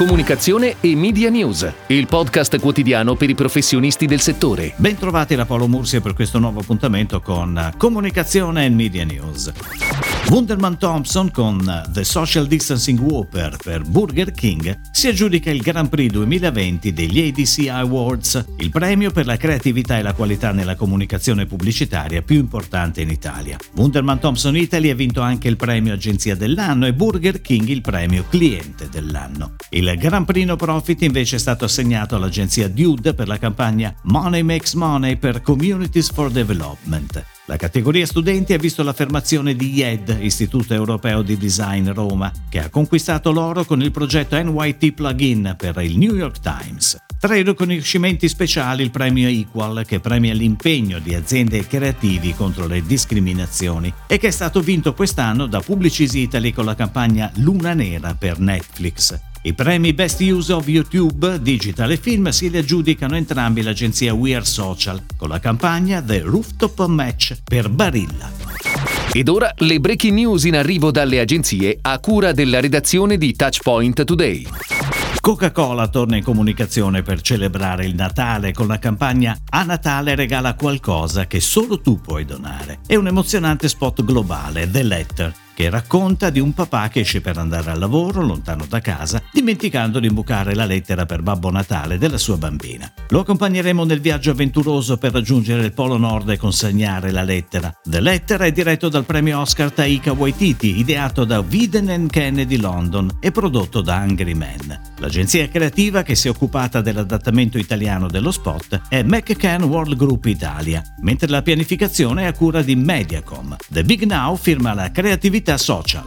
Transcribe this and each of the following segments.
comunicazione e media news, il podcast quotidiano per i professionisti del settore. Bentrovati da Paolo Mursia per questo nuovo appuntamento con Comunicazione e Media News. Wunderman Thompson con The Social Distancing Whopper per Burger King si aggiudica il Grand Prix 2020 degli ADC Awards, il premio per la creatività e la qualità nella comunicazione pubblicitaria più importante in Italia. Wunderman Thompson Italy ha vinto anche il premio Agenzia dell'anno e Burger King il premio Cliente dell'anno. Il Grand Prix No Profit invece è stato assegnato all'agenzia Dude per la campagna Money Makes Money per Communities for Development. La categoria studenti ha visto l'affermazione di IED, Istituto Europeo di Design Roma, che ha conquistato l'oro con il progetto NYT Plugin per il New York Times. Tra i riconoscimenti speciali il premio Equal, che premia l'impegno di aziende creativi contro le discriminazioni e che è stato vinto quest'anno da Publicis Italy con la campagna Luna Nera per Netflix. I premi Best Use of YouTube, Digital e Film si li aggiudicano entrambi l'agenzia We Are Social con la campagna The Rooftop Match per Barilla. Ed ora le breaking news in arrivo dalle agenzie a cura della redazione di Touchpoint Today. Coca-Cola torna in comunicazione per celebrare il Natale con la campagna A Natale regala qualcosa che solo tu puoi donare. È un emozionante spot globale, The Letter, che racconta di un papà che esce per andare al lavoro lontano da casa, dimenticando di imbucare la lettera per Babbo Natale della sua bambina. Lo accompagneremo nel viaggio avventuroso per raggiungere il Polo Nord e consegnare la lettera. The Letter è diretto dal premio Oscar Taika Waititi, ideato da Viden Kennedy London e prodotto da Angry Man. L'agenzia creativa che si è occupata dell'adattamento italiano dello spot è McCann World Group Italia, mentre la pianificazione è a cura di Mediacom. The Big Now firma la creatività social.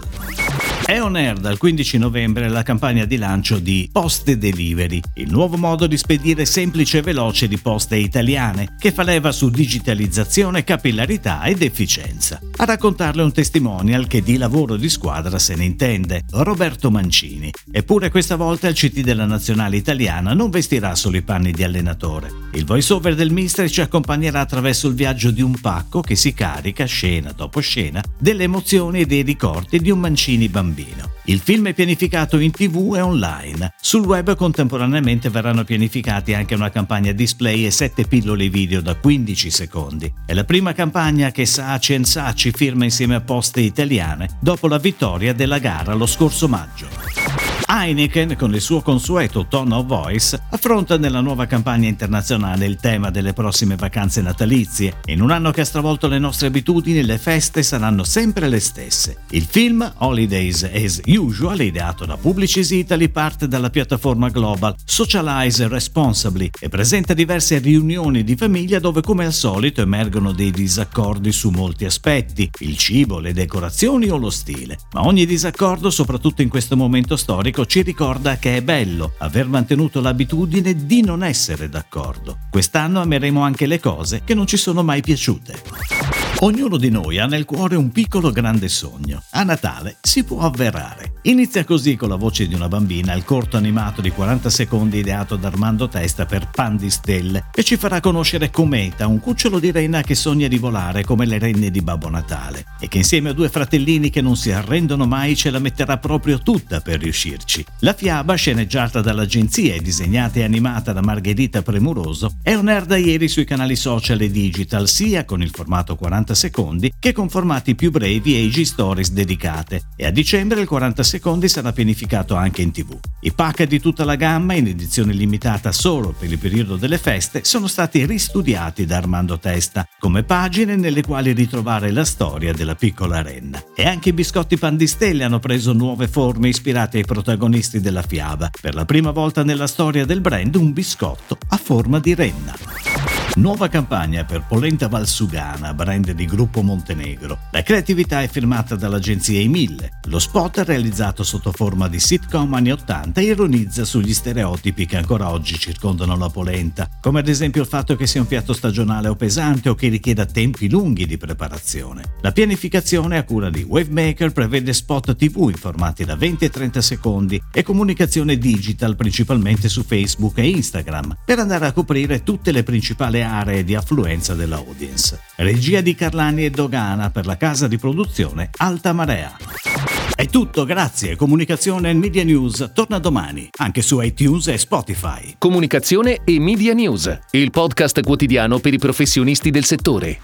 È on air dal 15 novembre la campagna di lancio di Poste Delivery, il nuovo modo di spedire semplice e veloce di poste italiane, che fa leva su digitalizzazione, capillarità ed efficienza. A raccontarle un testimonial che di lavoro di squadra se ne intende, Roberto Mancini. Eppure questa volta il CT della nazionale italiana non vestirà solo i panni di allenatore. Il voiceover del mister ci accompagnerà attraverso il viaggio di un pacco che si carica scena dopo scena delle emozioni e dei ricordi di un Mancini bambino bambino. Il film è pianificato in tv e online. Sul web contemporaneamente verranno pianificati anche una campagna display e sette pillole video da 15 secondi. È la prima campagna che Saci Saci firma insieme a Poste Italiane dopo la vittoria della gara lo scorso maggio. Heineken, con il suo consueto tone of voice, affronta nella nuova campagna internazionale il tema delle prossime vacanze natalizie. In un anno che ha stravolto le nostre abitudini, le feste saranno sempre le stesse. Il film Holidays as Usual, ideato da Publicis Italy, parte dalla piattaforma global Socialize Responsibly e presenta diverse riunioni di famiglia dove come al solito emergono dei disaccordi su molti aspetti, il cibo, le decorazioni o lo stile. Ma ogni disaccordo, soprattutto in questo momento storico, ci ricorda che è bello aver mantenuto l'abitudine di non essere d'accordo. Quest'anno ameremo anche le cose che non ci sono mai piaciute. Ognuno di noi ha nel cuore un piccolo grande sogno. A Natale si può avverare. Inizia così con la voce di una bambina il corto animato di 40 secondi ideato da Armando Testa per Pan di Stelle e ci farà conoscere Cometa, un cucciolo di renna che sogna di volare come le renne di Babbo Natale e che insieme a due fratellini che non si arrendono mai ce la metterà proprio tutta per riuscirci. La fiaba, sceneggiata dall'agenzia e disegnata e animata da Margherita Premuroso, è un air da ieri sui canali social e digital sia con il formato 40 secondi che con formati più brevi e IG Stories dedicate e a dicembre il 40 secondi sarà pianificato anche in tv. I pack di tutta la gamma in edizione limitata solo per il periodo delle feste sono stati ristudiati da Armando Testa come pagine nelle quali ritrovare la storia della piccola renna. E anche i biscotti pandistelle hanno preso nuove forme ispirate ai protagonisti della fiaba. Per la prima volta nella storia del brand un biscotto a forma di renna. Nuova campagna per Polenta Valsugana, brand di Gruppo Montenegro. La creatività è firmata dall'agenzia I1000. Lo spot realizzato sotto forma di sitcom anni 80 e ironizza sugli stereotipi che ancora oggi circondano la polenta, come ad esempio il fatto che sia un piatto stagionale o pesante o che richieda tempi lunghi di preparazione. La pianificazione a cura di Wavemaker prevede spot TV in formati da 20 e 30 secondi e comunicazione digital principalmente su Facebook e Instagram per andare a coprire tutte le principali aree di affluenza dell'audience. Regia di Carlani e Dogana per la casa di produzione Alta Marea. È tutto, grazie. Comunicazione e Media News torna domani, anche su iTunes e Spotify. Comunicazione e Media News, il podcast quotidiano per i professionisti del settore.